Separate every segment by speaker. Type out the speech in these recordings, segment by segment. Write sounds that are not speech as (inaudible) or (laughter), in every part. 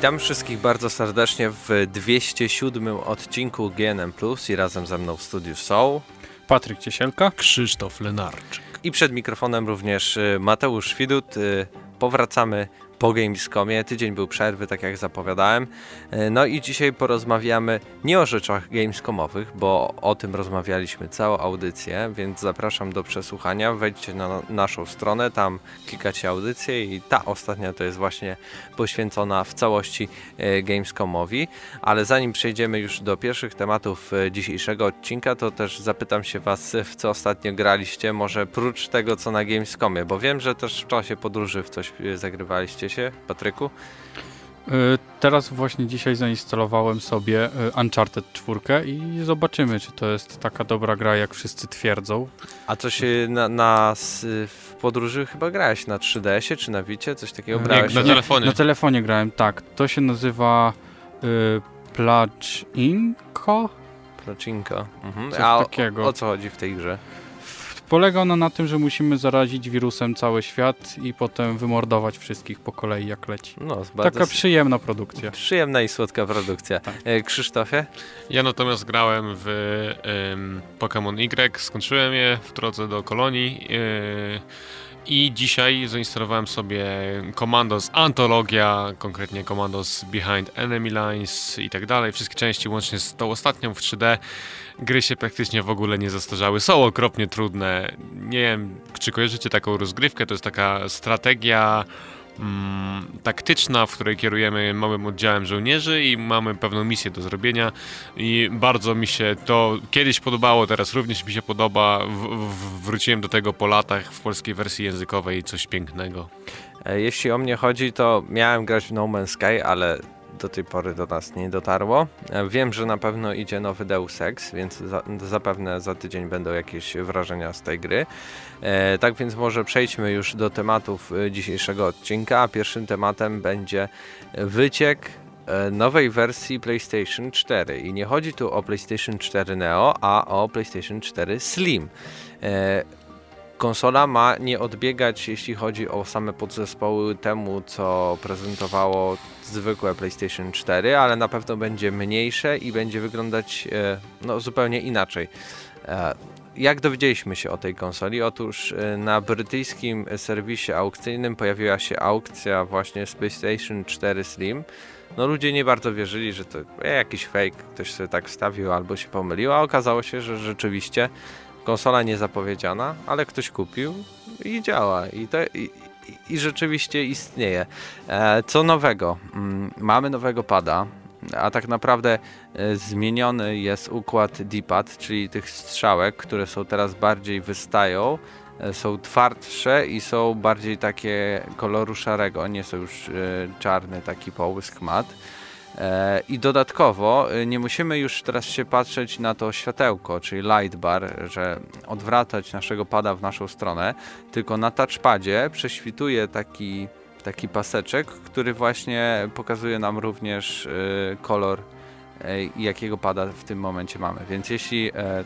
Speaker 1: Witam wszystkich bardzo serdecznie w 207 odcinku GNM Plus i razem ze mną w studiu są
Speaker 2: Patryk Ciesielka,
Speaker 3: Krzysztof Lenarczyk
Speaker 1: i przed mikrofonem również y, Mateusz Widut. Y, powracamy po Gamescomie. Tydzień był przerwy, tak jak zapowiadałem. E, no i dzisiaj porozmawiamy nie o rzeczach gamescomowych, bo o tym rozmawialiśmy całą audycję, więc zapraszam do przesłuchania. Wejdźcie na naszą stronę, tam klikacie audycję i ta ostatnia to jest właśnie poświęcona w całości e, Gamescomowi. Ale zanim przejdziemy już do pierwszych tematów e, dzisiejszego odcinka, to też zapytam się Was, w co ostatnio graliście, może prócz tego, co na Gamescomie, bo wiem, że też w czasie podróży w coś zagrywaliście się, Patryku?
Speaker 2: E, teraz właśnie dzisiaj zainstalowałem sobie e, Uncharted 4 i zobaczymy, czy to jest taka dobra gra, jak wszyscy twierdzą.
Speaker 1: A coś na, na w podróży chyba grałeś na 3DS-ie czy na Wicie? Coś takiego e, brałeś?
Speaker 2: Nie, na telefonie. Na telefonie grałem, tak. To się nazywa y, Placinko?
Speaker 1: Placinko. Mhm. A o, o co chodzi w tej grze?
Speaker 2: Polega ona na tym, że musimy zarazić wirusem cały świat i potem wymordować wszystkich po kolei jak leci. No, Taka przyjemna produkcja.
Speaker 1: Przyjemna i słodka produkcja. Tak. E, Krzysztofie?
Speaker 3: Ja natomiast grałem w Pokémon Y, skończyłem je w drodze do kolonii. Yy, i dzisiaj zainstalowałem sobie Commandos Antologia, konkretnie Commandos Behind Enemy Lines i tak dalej. Wszystkie części łącznie z tą ostatnią w 3D. Gry się praktycznie w ogóle nie zastarzały. Są okropnie trudne. Nie wiem, czy kojarzycie taką rozgrywkę. To jest taka strategia mm, taktyczna, w której kierujemy małym oddziałem żołnierzy i mamy pewną misję do zrobienia i bardzo mi się to kiedyś podobało, teraz również mi się podoba. W, w, wróciłem do tego po latach w polskiej wersji językowej, coś pięknego.
Speaker 1: E, jeśli o mnie chodzi, to miałem grać w No Man's Sky, ale do tej pory do nas nie dotarło. E, wiem, że na pewno idzie nowy Deus Ex, więc za, zapewne za tydzień będą jakieś wrażenia z tej gry. E, tak więc może przejdźmy już do tematów e, dzisiejszego odcinka. Pierwszym tematem będzie wyciek e, nowej wersji PlayStation 4 i nie chodzi tu o PlayStation 4 Neo, a o PlayStation 4 Slim. Konsola ma nie odbiegać, jeśli chodzi o same podzespoły, temu co prezentowało zwykłe PlayStation 4, ale na pewno będzie mniejsze i będzie wyglądać no, zupełnie inaczej jak dowiedzieliśmy się o tej konsoli? Otóż e, na brytyjskim serwisie aukcyjnym pojawiła się aukcja właśnie z PlayStation 4 Slim. No ludzie nie bardzo wierzyli, że to jakiś fake, ktoś sobie tak wstawił albo się pomylił, a okazało się, że rzeczywiście konsola niezapowiedziana, ale ktoś kupił i działa. I, to, i, i rzeczywiście istnieje. E, co nowego? Mm, mamy nowego pada, a tak naprawdę e, zmieniony jest układ D-pad, czyli tych strzałek, które są teraz bardziej wystają, e, są twardsze i są bardziej takie koloru szarego, nie są już czarny taki połysk mat. I dodatkowo nie musimy już teraz się patrzeć na to światełko, czyli light bar, że odwracać naszego pada w naszą stronę, tylko na touchpadzie prześwituje taki taki paseczek, który właśnie pokazuje nam również y, kolor, jakiego pada w tym momencie mamy. Więc jeśli e,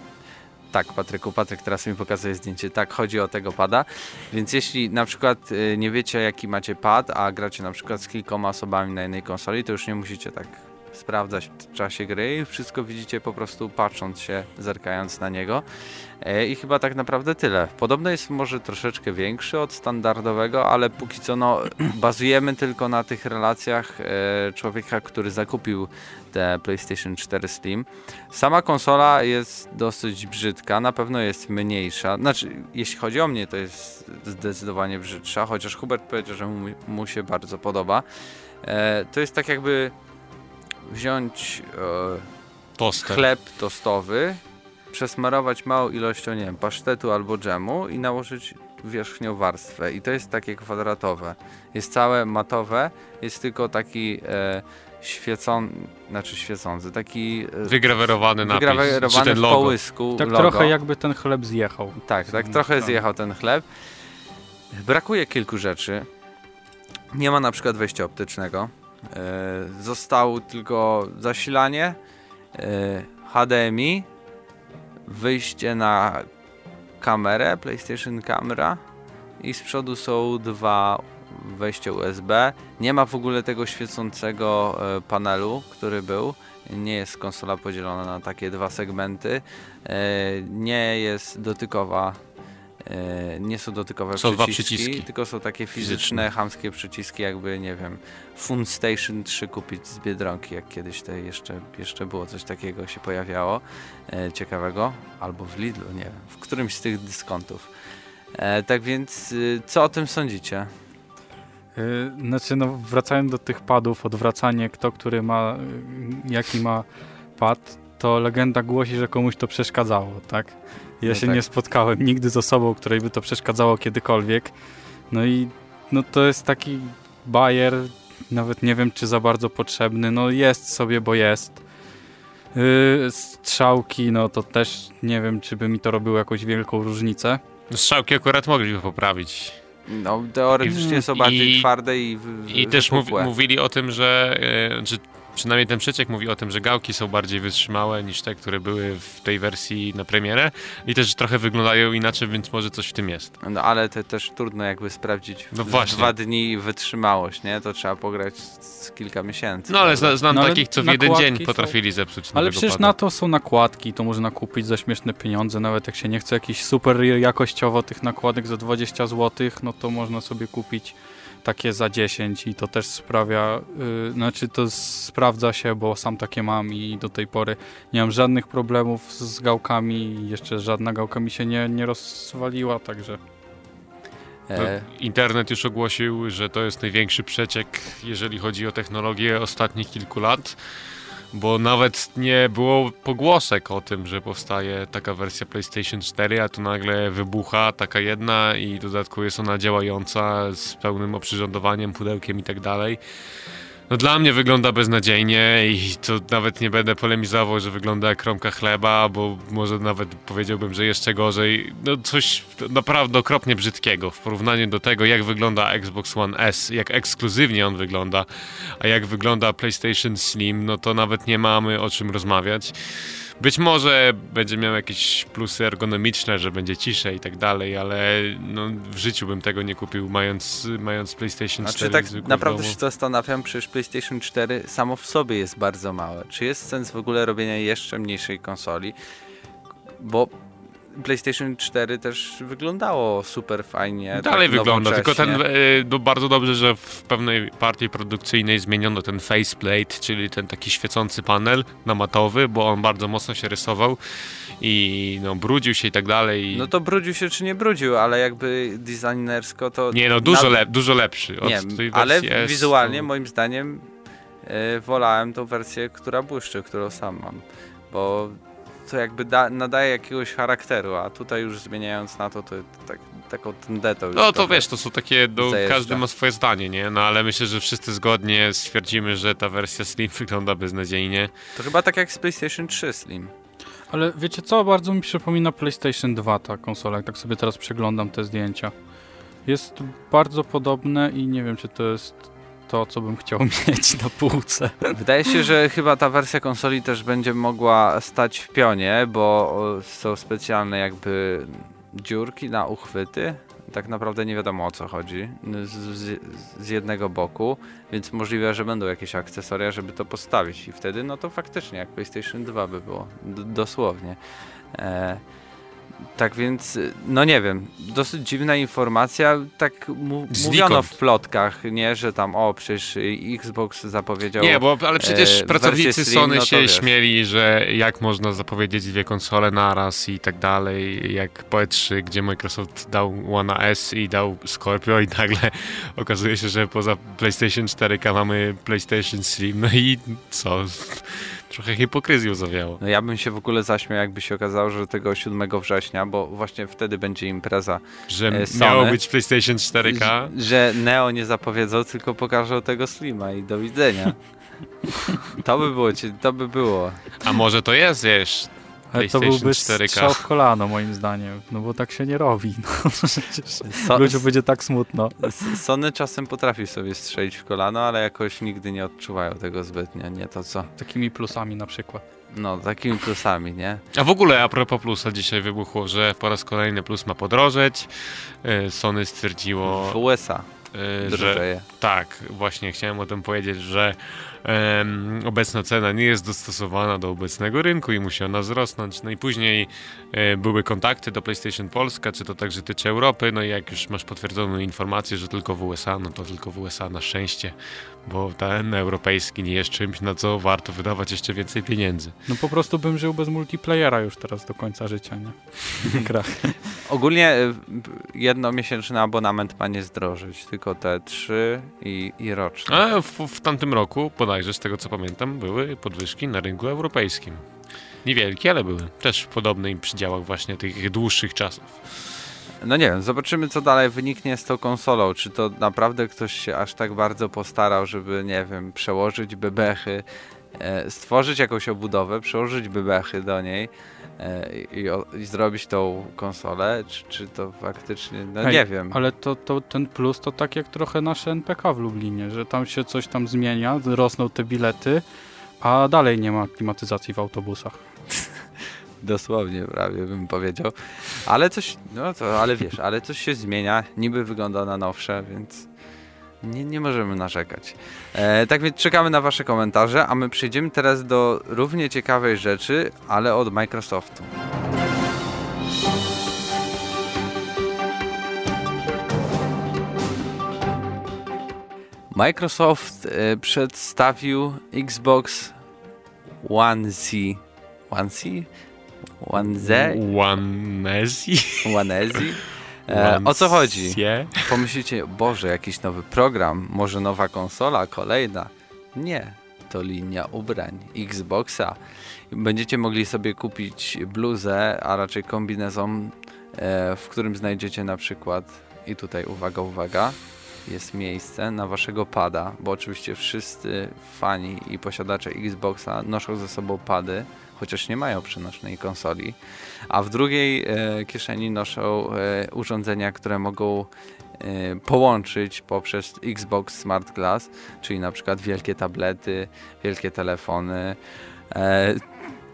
Speaker 1: tak, Patryku, Patryk teraz mi pokazuje zdjęcie. Tak, chodzi o tego pada. Więc jeśli na przykład y, nie wiecie, jaki macie pad, a gracie na przykład z kilkoma osobami na jednej konsoli, to już nie musicie tak sprawdzać w czasie gry. Wszystko widzicie po prostu patrząc się, zerkając na niego. E, I chyba tak naprawdę tyle. Podobno jest może troszeczkę większy od standardowego, ale póki co no, (clears throat) bazujemy tylko na tych relacjach e, człowieka, który zakupił te PlayStation 4 Slim. Sama konsola jest dosyć brzydka, na pewno jest mniejsza. Znaczy, jeśli chodzi o mnie, to jest zdecydowanie brzydsza, chociaż Hubert powiedział, że mu, mu się bardzo podoba. E, to jest tak jakby wziąć e, chleb tostowy, przesmarować małą ilością, nie wiem, pasztetu albo dżemu i nałożyć wierzchnią warstwę. I to jest takie kwadratowe. Jest całe matowe, jest tylko taki e, świecący, znaczy świecący, taki...
Speaker 3: E, wygrawerowany napis,
Speaker 1: wygrawerowany w połysku
Speaker 2: Tak
Speaker 1: logo.
Speaker 2: trochę jakby ten chleb zjechał.
Speaker 1: Tak, tak trochę zjechał ten chleb. Brakuje kilku rzeczy. Nie ma na przykład wejścia optycznego. E, zostało tylko zasilanie, e, HDMI, wyjście na kamerę, PlayStation Camera i z przodu są dwa wejście USB. Nie ma w ogóle tego świecącego e, panelu, który był. Nie jest konsola podzielona na takie dwa segmenty. Nie jest dotykowa. E, Nie są dotykowe
Speaker 3: Są
Speaker 1: przyciski,
Speaker 3: przyciski.
Speaker 1: tylko są takie fizyczne,
Speaker 3: Fizyczne.
Speaker 1: chamskie przyciski, jakby nie wiem, Fun Station 3 kupić z Biedronki, jak kiedyś to jeszcze, jeszcze było coś takiego się pojawiało e, ciekawego, albo w Lidlu, nie wiem, w którymś z tych dyskontów. E, tak więc, y, co o tym sądzicie?
Speaker 2: Yy, Znaczy, no wracając do tych padów, odwracanie kto, który ma, yy, jaki ma pad, to legenda głosi, że komuś to przeszkadzało, tak? Ja
Speaker 1: No
Speaker 2: się
Speaker 1: tak.
Speaker 2: nie spotkałem nigdy z osobą, której by to przeszkadzało kiedykolwiek. No i no to jest taki bajer, nawet nie wiem, czy za bardzo potrzebny. No jest sobie, bo jest. Yy, strzałki, no to też nie wiem, czy by mi to robiło jakąś wielką różnicę.
Speaker 3: Strzałki akurat mogliby poprawić.
Speaker 1: No, teoretycznie
Speaker 2: I-
Speaker 1: są bardziej
Speaker 3: i-
Speaker 1: twarde i w,
Speaker 3: I też mówili o tym, że, e, że przynajmniej ten przeciek mówi o tym, że gałki są bardziej wytrzymałe niż te, które były w tej wersji na premierę i też trochę wyglądają inaczej, więc może coś w tym jest.
Speaker 1: No ale to też trudno jakby sprawdzić w
Speaker 3: No właśnie.
Speaker 1: dwa dni wytrzymałość, nie? To trzeba pograć z kilka miesięcy.
Speaker 3: No ale
Speaker 1: prawda?
Speaker 3: zna, znam
Speaker 2: No, ale
Speaker 3: takich, co w jeden dzień
Speaker 2: są-
Speaker 3: potrafili zepsuć
Speaker 2: Ale przecież
Speaker 3: pada.
Speaker 2: na to są nakładki, to można kupić za śmieszne pieniądze, nawet jak się nie chce jakiś super jakościowo tych nakładek za 20 zł, no to można sobie kupić takie za 10 i to też sprawia, yy, znaczy to sprawdza się, bo sam takie mam i do tej pory nie mam żadnych problemów z gałkami jeszcze żadna gałka mi się nie, nie rozwaliła, także
Speaker 3: No,
Speaker 1: E,
Speaker 3: Internet już ogłosił, że to jest największy przeciek, jeżeli chodzi o technologię ostatnich kilku lat, bo nawet nie było pogłosek o tym, że powstaje taka wersja PlayStation 4, a tu nagle wybucha taka jedna i w dodatku jest ona działająca z pełnym oprzyrządowaniem, pudełkiem i tak dalej. No dla mnie wygląda beznadziejnie i to nawet nie będę polemizował, że wygląda jak kromka chleba, bo może nawet powiedziałbym, że jeszcze gorzej. No coś naprawdę okropnie brzydkiego w porównaniu do tego, jak wygląda Xbox One S, jak ekskluzywnie on wygląda, a jak wygląda PlayStation Slim, no to nawet nie mamy o czym rozmawiać. Być może będzie miał jakieś plusy ergonomiczne, że będzie ciszej i tak dalej, ale no, w życiu bym tego nie kupił, mając, mając PlayStation 4
Speaker 1: Znaczy tak
Speaker 3: zwykłe w
Speaker 1: naprawdę
Speaker 3: domu.
Speaker 1: się zastanawiam, przecież PlayStation 4 samo w sobie jest bardzo małe. Czy jest sens w ogóle robienia jeszcze mniejszej konsoli? Bo PlayStation 4 też wyglądało super fajnie.
Speaker 3: Dalej
Speaker 1: tak
Speaker 3: wygląda, tylko ten no bardzo dobrze, że w pewnej partii produkcyjnej zmieniono ten faceplate, czyli ten taki świecący panel namatowy, bo on bardzo mocno się rysował i no brudził się i tak dalej.
Speaker 1: No to brudził się czy nie brudził, ale jakby designersko to...
Speaker 3: nie no, dużo, lep, dużo lepszy od
Speaker 1: Nie, ale
Speaker 3: wersji S,
Speaker 1: wizualnie
Speaker 3: to-
Speaker 1: moim zdaniem e, wolałem tą wersję, która błyszczy, którą sam mam. Bo to jakby da, nadaje jakiegoś charakteru, a tutaj już zmieniając na to, to tak, taką tendetą już
Speaker 3: No to wiesz, to są takie, no, każdy ma swoje zdanie, nie? No ale myślę, że wszyscy zgodnie stwierdzimy, że ta wersja Slim (laughs) wygląda beznadziejnie.
Speaker 1: To chyba tak jak z PlayStation 3 Slim.
Speaker 2: Ale wiecie co, bardzo mi przypomina PlayStation 2 ta konsola, jak tak sobie teraz przeglądam te zdjęcia. Jest bardzo podobne i nie wiem, czy to jest to, co bym chciał (laughs) mieć na półce.
Speaker 1: Wydaje się, że chyba ta wersja konsoli też będzie mogła stać w pionie, bo są specjalne jakby dziurki na uchwyty. Tak naprawdę nie wiadomo o co chodzi z, z, z jednego boku, więc możliwe, że będą jakieś akcesoria, żeby to postawić i wtedy no to faktycznie jak PlayStation 2 by było, d- dosłownie. E, tak więc, no nie wiem, dosyć dziwna informacja, tak mu, mówiono w plotkach, nie, że tam o, przecież Xbox zapowiedział
Speaker 3: Nie, bo ale przecież
Speaker 1: e,
Speaker 3: pracownicy
Speaker 1: Slim,
Speaker 3: Sony
Speaker 1: no
Speaker 3: się
Speaker 1: wiesz.
Speaker 3: śmieli, że jak można zapowiedzieć dwie konsole naraz i tak dalej, jak po E3, gdzie Microsoft dał One S i dał Scorpio i nagle (laughs) okazuje się, że poza PlayStation 4K mamy PlayStation Slim, no i co? Trochę hipokryzją zawiało.
Speaker 1: No ja bym się w ogóle zaśmiał, jakby się okazało, że tego 7 września, bo właśnie wtedy będzie impreza,
Speaker 3: Że
Speaker 1: E, Sony.
Speaker 3: miało być PlayStation 4K.
Speaker 1: że- że Neo nie zapowiedzą, tylko pokażą tego Slima i do widzenia. (laughs) To by było, to by było.
Speaker 3: A może to jest, wiesz,
Speaker 2: Ale to
Speaker 3: PlayStation
Speaker 2: byłby
Speaker 3: 4K.
Speaker 2: strzał w kolano, moim zdaniem. No bo tak się nie robi. No, (laughs) przecież
Speaker 1: So,
Speaker 2: ludziom będzie tak smutno.
Speaker 1: Sony czasem potrafi sobie strzelić w kolano, ale jakoś nigdy nie odczuwają tego zbytnio, nie to co.
Speaker 2: Takimi plusami na przykład.
Speaker 1: No, takimi plusami, nie?
Speaker 3: A w ogóle a propos plusa dzisiaj wybuchło, że po raz kolejny plus ma podrożeć. E, Sony stwierdziło...
Speaker 1: W USA.
Speaker 3: e, że tak, właśnie chciałem o tym powiedzieć, że obecna cena nie jest dostosowana do obecnego rynku i musi ona wzrosnąć. No i później e, były kontakty do PlayStation Polska, czy to także tyczy Europy, no i jak już masz potwierdzoną informację, że tylko w USA, no to tylko w USA na szczęście, bo ten europejski nie jest czymś, na co warto wydawać jeszcze więcej pieniędzy.
Speaker 2: No po prostu bym żył bez multiplayera już teraz do końca życia, nie? (laughs) Krach.
Speaker 1: Ogólnie b- jednomiesięczny abonament ma nie zdrożyć, tylko te trzy i, i roczne.
Speaker 3: A w, w tamtym roku, bodajże z tego co pamiętam, były podwyżki na rynku europejskim. Niewielkie, ale były. Też w podobnych przydziałach właśnie tych dłuższych czasów.
Speaker 1: No nie wiem, zobaczymy co dalej wyniknie z tą konsolą. Czy to naprawdę ktoś się aż tak bardzo postarał, żeby, nie wiem, przełożyć bebechy, stworzyć jakąś obudowę, przełożyć bebechy do niej e, i, i zrobić tą konsolę, czy, czy to faktycznie, no
Speaker 2: Ej,
Speaker 1: nie wiem.
Speaker 2: Ale to, to ten plus to tak jak trochę nasze NPK w Lublinie, że tam się coś tam zmienia, rosną te bilety, a dalej nie ma klimatyzacji w autobusach. (laughs)
Speaker 1: Dosłownie prawie bym powiedział. Ale coś, no to, ale wiesz, ale coś się zmienia, niby wygląda na nowsze, więc nie, nie możemy narzekać. E, tak więc czekamy na wasze komentarze, a my przejdziemy teraz do równie ciekawej rzeczy, ale od Microsoftu. Microsoft e, przedstawił Xbox One Z. One C? One Z?
Speaker 3: Łanezji?
Speaker 1: One Z? E, o co chodzi? (laughs) Pomyślicie, Boże, jakiś nowy program, może nowa konsola, kolejna. Nie, to linia ubrań Xboxa. Będziecie mogli sobie kupić bluzę, a raczej kombinezon, e, w którym znajdziecie na przykład, i tutaj uwaga, uwaga, jest miejsce na waszego pada, bo oczywiście wszyscy fani i posiadacze Xboxa noszą ze sobą pady, chociaż nie mają przenośnej konsoli, a w drugiej e, kieszeni noszą e, urządzenia, które mogą e, połączyć poprzez Xbox Smart Glass, czyli na przykład wielkie tablety, wielkie telefony.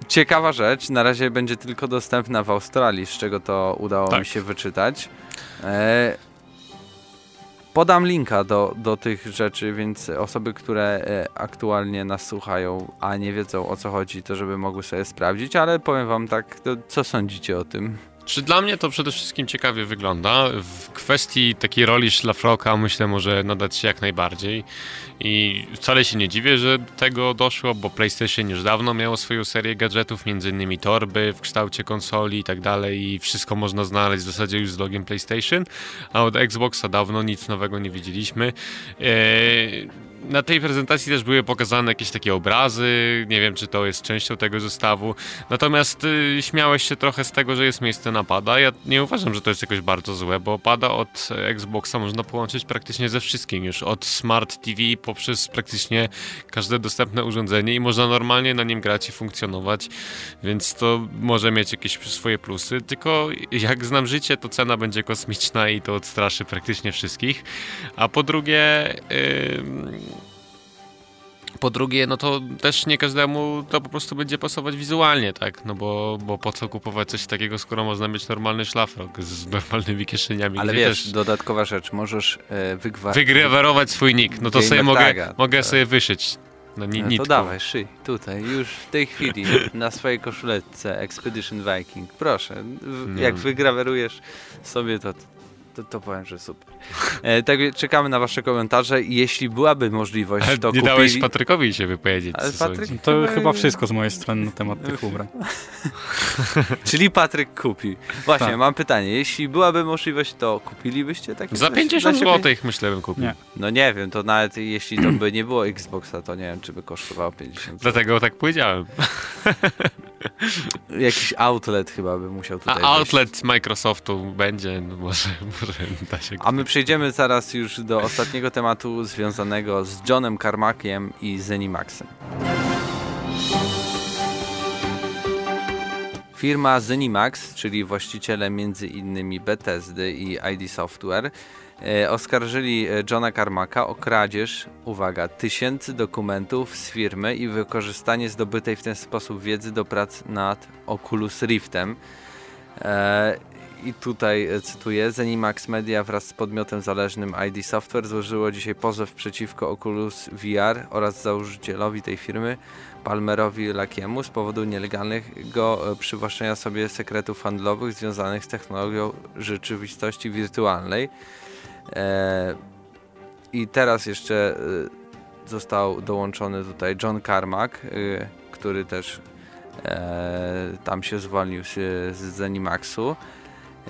Speaker 1: Ciekawa rzecz, na razie będzie tylko dostępna w Australii, z czego to udało
Speaker 3: Tak.
Speaker 1: mi się wyczytać. Podam linka do, do tych rzeczy, więc osoby, które e, aktualnie nas słuchają, a nie wiedzą o co chodzi, to żeby mogły sobie sprawdzić, ale powiem wam tak, co sądzicie o tym?
Speaker 3: Czy dla mnie to przede wszystkim ciekawie wygląda. W kwestii takiej roli szlafroka myślę może nadać się jak najbardziej. I wcale się nie dziwię, że do tego doszło, bo PlayStation już dawno miało swoją serię gadżetów, innymi torby w kształcie konsoli i tak dalej i wszystko można znaleźć w zasadzie już z logiem PlayStation, a od Xboxa dawno nic nowego nie widzieliśmy. Eee, na tej prezentacji też były pokazane jakieś takie obrazy, nie wiem czy to jest częścią tego zestawu. Natomiast y, śmiałeś się trochę z tego, że jest miejsce na pada. Ja nie uważam, że to jest jakoś bardzo złe, bo pada od Xboxa można połączyć praktycznie ze wszystkim już. Od Smart TV poprzez praktycznie każde dostępne urządzenie i można normalnie na nim grać i funkcjonować, więc to może mieć jakieś swoje plusy. Tylko jak znam życie, to cena będzie kosmiczna i to odstraszy praktycznie wszystkich. A po drugie. Po drugie, no to też nie każdemu to po prostu będzie pasować wizualnie, tak? No bo, bo po co kupować coś takiego, skoro można mieć normalny szlafrok z (laughs) normalnymi kieszeniami,
Speaker 1: Ale wiesz,
Speaker 3: też
Speaker 1: dodatkowa rzecz, możesz e, wygwa-
Speaker 3: wygrawerować swój nick. No to sobie mogę, mogę
Speaker 1: tak.
Speaker 3: sobie wyszyć. No, ni-
Speaker 1: No to
Speaker 3: nitką.
Speaker 1: dawaj, szyj, tutaj, już w tej chwili, (laughs) na swojej koszuleczce Expedition Viking. Proszę, w,
Speaker 3: Nie
Speaker 1: jak wygrawerujesz sobie, to, to, to powiem, że super. E, tak czekamy na wasze komentarze i jeśli byłaby możliwość, to (laughs)
Speaker 3: nie
Speaker 1: kupili...
Speaker 3: dałeś Patrykowi się wypowiedzieć.
Speaker 1: Patryk-.
Speaker 2: To
Speaker 1: Chyba-
Speaker 2: wszystko z mojej strony na temat tych ubrań. (laughs)
Speaker 1: Czyli Patryk kupi. Właśnie,
Speaker 2: Tak.
Speaker 1: mam pytanie, jeśli byłaby możliwość, to kupilibyście takie
Speaker 3: Za
Speaker 1: coś
Speaker 3: 50
Speaker 1: dla siebie?
Speaker 3: zł myślę bym kupił.
Speaker 2: Nie.
Speaker 1: No nie wiem, to nawet jeśli to by nie było Xboxa, to nie wiem, czy by kosztowało 50 zł.
Speaker 3: Dlatego tak powiedziałem. (laughs)
Speaker 1: Jakiś outlet chyba by musiał
Speaker 3: A
Speaker 1: tutaj być.
Speaker 3: outlet Microsoftu będzie, no może, (laughs) może da się
Speaker 1: A my przejdziemy zaraz już do ostatniego tematu związanego z Johnem Carmackiem i Zenimaxem. Firma Zenimax, czyli właściciele między innymi Bethesdy i ID Software, e, oskarżyli e, Johna Carmacka o kradzież, uwaga, tysięcy dokumentów z firmy i wykorzystanie zdobytej w ten sposób wiedzy do prac nad Oculus Riftem. E, I tutaj cytuję, Zenimax Media wraz z podmiotem zależnym ID Software złożyło dzisiaj pozew przeciwko Oculus VR oraz założycielowi tej firmy, Palmerowi Lakiemu, z powodu nielegalnego e, przywłaszczenia sobie sekretów handlowych związanych z technologią rzeczywistości wirtualnej. E, I teraz jeszcze e, został dołączony tutaj John Carmack, który też tam się zwolnił z, z Zenimaxu.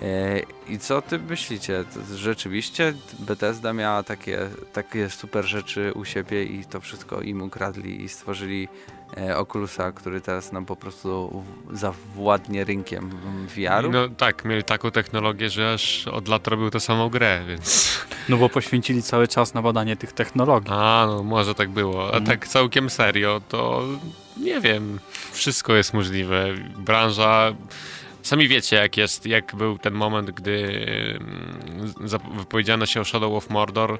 Speaker 1: E, I co ty myślicie? Rzeczywiście Bethesda miała takie, takie super rzeczy u siebie i to wszystko im ukradli i stworzyli e, Oculusa, który teraz nam po prostu zawładnie rynkiem VR-u?
Speaker 3: No tak, mieli taką technologię, że aż od lat robił tę samą grę, więc...
Speaker 2: No bo poświęcili cały czas na badanie tych technologii.
Speaker 3: A, no może tak było. A
Speaker 2: Mhm.
Speaker 3: tak całkiem serio, to nie wiem, wszystko jest możliwe. Branża... Sami wiecie, jak jest, jak był ten moment, gdy mm, wypowiedziano się o Shadow of Mordor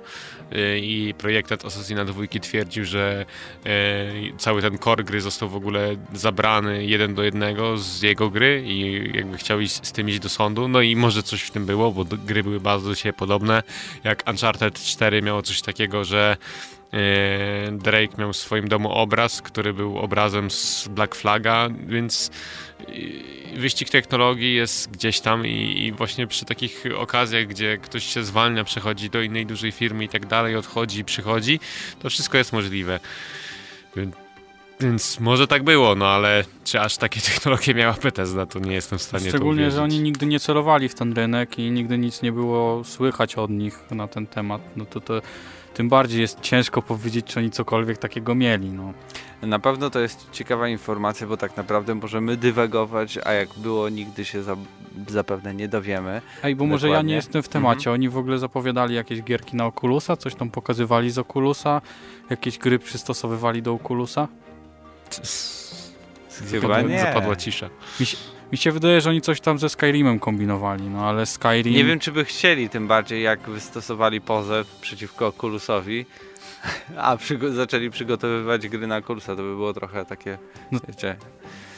Speaker 3: y, i projektant Assassina 2 twierdził, że y, cały ten core gry został w ogóle zabrany jeden do jednego z jego gry i jakby chciał iść z tym iść do sądu. No i może coś w tym było, bo gry były bardzo do siebie podobne. Jak Uncharted 4 miało coś takiego, że Drake miał w swoim domu obraz, który był obrazem z Black Flaga, więc e, wyścig technologii jest gdzieś tam i, i właśnie przy takich okazjach, gdzie ktoś się zwalnia, przechodzi do innej dużej firmy i tak dalej, odchodzi, przychodzi, to wszystko jest możliwe. Więc, może tak było, no ale czy aż takie (laughs) technologie miała Bethesda, to nie jestem w stanie
Speaker 2: Szczególnie, że oni nigdy nie celowali w ten rynek i nigdy nic nie było słychać od nich na ten temat. No to, to tym bardziej jest ciężko powiedzieć, czy oni cokolwiek takiego mieli. No.
Speaker 1: Na pewno to jest ciekawa informacja, bo tak naprawdę możemy dywagować, a jak było, nigdy się za, zapewne nie dowiemy.
Speaker 2: Ej, bo może ja nie jestem w temacie. Oni w ogóle zapowiadali jakieś gierki na Oculusa, coś tam pokazywali z Oculusa, jakieś gry przystosowywali do Oculusa.
Speaker 1: Chyba nie.
Speaker 3: Zapadła cisza.
Speaker 2: Mi się wydaje, że oni coś tam ze Skyrimem kombinowali, no ale Skyrim...
Speaker 1: Nie wiem, czy by chcieli, tym bardziej jak wystosowali pozew przeciwko Oculusowi, (laughs) a przygo- zaczęli przygotowywać gry na Oculusa, to by było trochę takie,
Speaker 2: No.
Speaker 1: wiecie...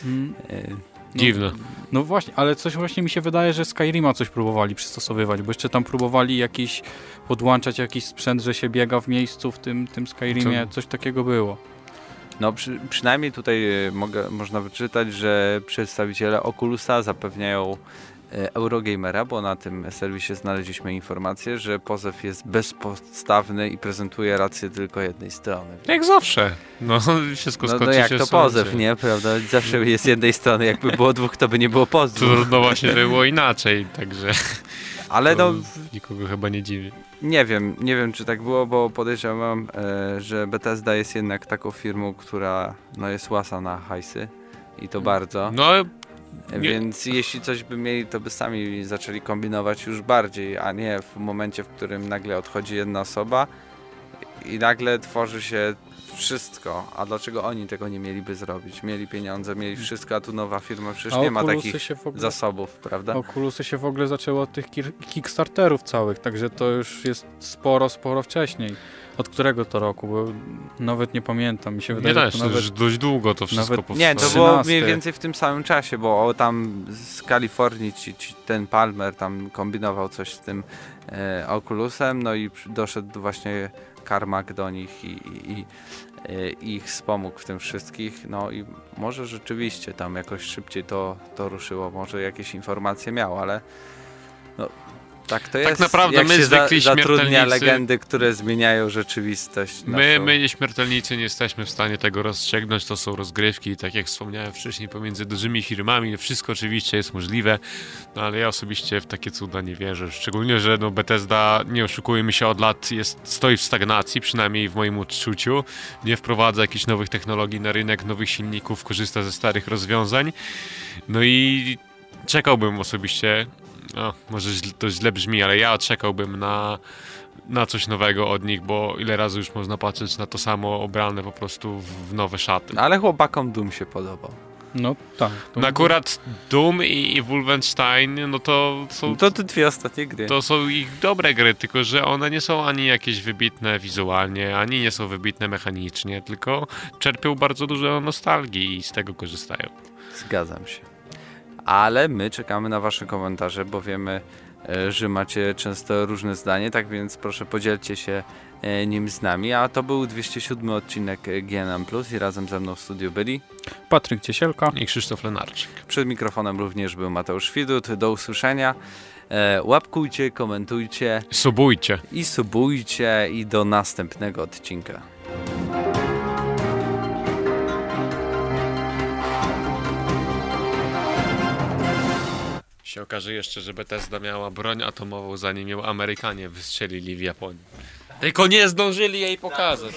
Speaker 2: Mm,
Speaker 1: y,
Speaker 2: No,
Speaker 3: Dziwne.
Speaker 2: No właśnie, ale coś właśnie mi się wydaje, że Skyrima coś próbowali przystosowywać, bo jeszcze tam próbowali jakiś podłączać jakiś sprzęt, że się biega w miejscu w tym, tym Skyrimie, coś takiego było.
Speaker 1: No przy, przynajmniej tutaj y, mogę, można wyczytać, że przedstawiciele Oculusa zapewniają y, Eurogamera, bo na tym serwisie znaleźliśmy informację, że pozew jest bezpodstawny i prezentuje rację tylko jednej strony.
Speaker 3: Jak zawsze. No, wszystko
Speaker 1: No, no jak
Speaker 3: się
Speaker 1: to
Speaker 3: sądzie.
Speaker 1: pozew, nie? Prawda? Zawsze jest jednej strony, jakby było dwóch, to by nie było pozwu.
Speaker 3: Trudno właśnie było inaczej, także
Speaker 1: Ale
Speaker 3: to
Speaker 1: no,
Speaker 3: nikogo chyba nie dziwi.
Speaker 1: nie wiem, nie wiem czy tak było, bo podejrzewam, e, że Bethesda jest jednak taką firmą, która no, jest łasa na hajsy i to bardzo.
Speaker 3: No, nie-
Speaker 1: Więc jeśli coś by mieli, to by sami zaczęli kombinować już bardziej, a nie w momencie, w którym nagle odchodzi jedna osoba i nagle tworzy się wszystko. A dlaczego oni tego nie mieliby zrobić? Mieli pieniądze, mieli wszystko, a tu nowa firma przecież
Speaker 2: A
Speaker 1: nie ma takich
Speaker 2: się w ogóle,
Speaker 1: zasobów, prawda?
Speaker 2: Oculusy się w ogóle zaczęło od tych Kickstarterów całych, także to już jest sporo, sporo wcześniej. Od którego to roku? Bo nawet nie pamiętam. Mi się wydaje,
Speaker 3: nie
Speaker 2: że to nawet...
Speaker 3: już dość długo to wszystko
Speaker 2: nawet-
Speaker 3: powstało.
Speaker 1: Nie, to
Speaker 2: 13.
Speaker 1: było mniej więcej w tym samym czasie, bo o, tam z Kalifornii ci, ci, ten Palmer tam kombinował coś z tym e, Oculusem, no i doszedł właśnie Carmack do nich i, i, i e, ich wspomógł w tym wszystkich, no i może rzeczywiście tam jakoś szybciej to, to ruszyło, może jakieś informacje miał, ale tak to jest.
Speaker 3: naprawdę
Speaker 1: jak
Speaker 3: my
Speaker 1: się
Speaker 3: zwykli
Speaker 1: zatrudnia
Speaker 3: śmiertelnicy-
Speaker 1: legendy, które zmieniają rzeczywistość.
Speaker 3: My,
Speaker 1: naszą.
Speaker 3: my nieśmiertelnicy nie jesteśmy w stanie tego rozstrzygnąć, to są rozgrywki tak jak wspomniałem wcześniej pomiędzy dużymi firmami, wszystko oczywiście jest możliwe, no ale ja osobiście w takie cuda nie wierzę, szczególnie, że no Bethesda, nie oszukujmy się, od lat jest, stoi w stagnacji, przynajmniej w moim odczuciu, nie wprowadza jakichś nowych technologii na rynek, nowych silników, korzysta ze starych rozwiązań, no i czekałbym osobiście, no, może to źle brzmi, ale ja czekałbym na na coś nowego od nich, bo ile razy już można patrzeć na to samo obrane po prostu w w nowe szaty.
Speaker 1: Ale chłopakom Doom się podobał.
Speaker 2: No tak.
Speaker 3: No akurat Doom i, i Wolfenstein, no to są,
Speaker 1: To te dwie ostatnie gry.
Speaker 3: to są ich dobre gry, tylko że one nie są ani jakieś wybitne wizualnie, ani nie są wybitne mechanicznie, tylko czerpią bardzo dużo nostalgii i z tego korzystają.
Speaker 1: Zgadzam się. Ale my czekamy na Wasze komentarze, bo wiemy, e, że macie często różne zdanie, tak więc proszę podzielcie się e, nim z nami. A to był 207 odcinek GNM Plus i razem ze mną w studiu byli.
Speaker 2: Patryk Ciesielka.
Speaker 3: I Krzysztof Lenarczyk.
Speaker 1: Przed mikrofonem również był Mateusz Widut. Do usłyszenia. E, Łapkujcie, komentujcie
Speaker 3: Subujcie.
Speaker 1: i subujcie i do następnego odcinka.
Speaker 3: Się okaże jeszcze, że Bethesda miała broń atomową, zanim ją Amerykanie wystrzelili w Japonii. Tylko nie zdążyli jej pokazać.